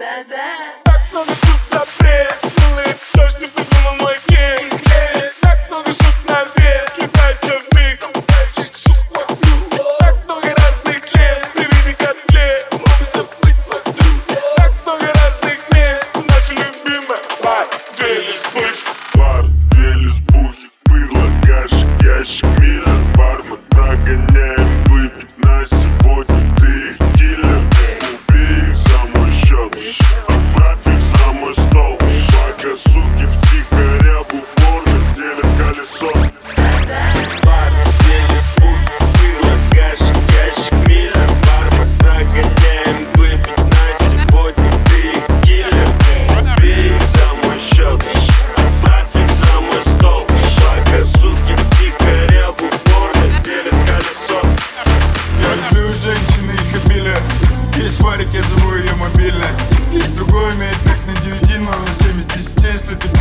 Да-да Так много шут за пресс Делает все, что ты в молоке Так много шут на вес Кидай в миг Так много разных лес При котле Так много разных мест Наша любимая Бар, две лесбухи Бар, две лесбухи Пыло, гашек, ящик, миллион Бармен прогоняет выпить на сегодня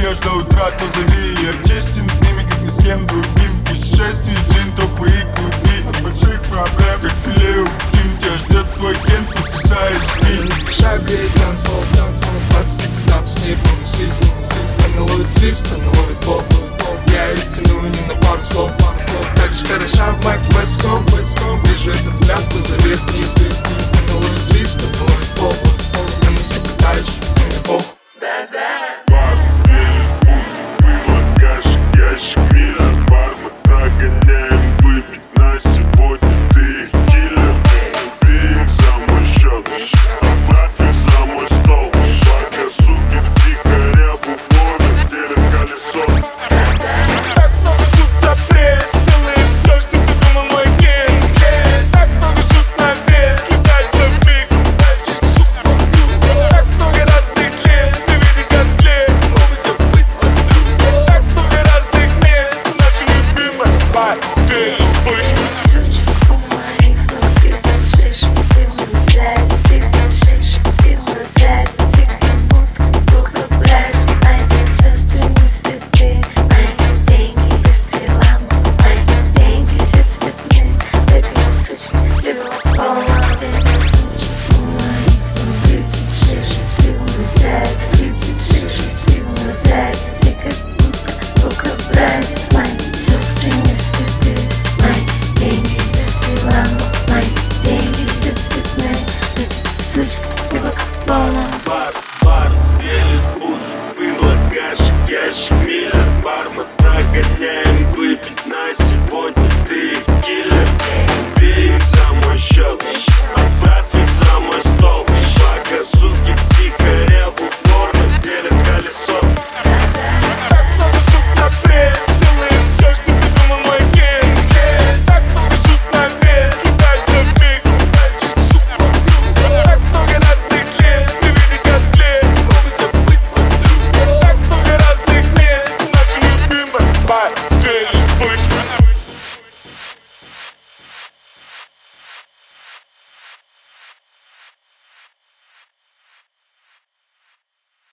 бережь до утра, то зови. Я честен с ними, как ни с кем другим. Путешествие, джин, топы и клубни От больших проблем, как филе у Ким Тебя ждет твой кент, воскресаешь дни Не спеша греет танцпол, танцпол Двадцать там с ней был слизь Она ловит слизь, она ловит а боб. Я ее тяну не на пару слов. Так же хороша в майке West Coast Invisible politics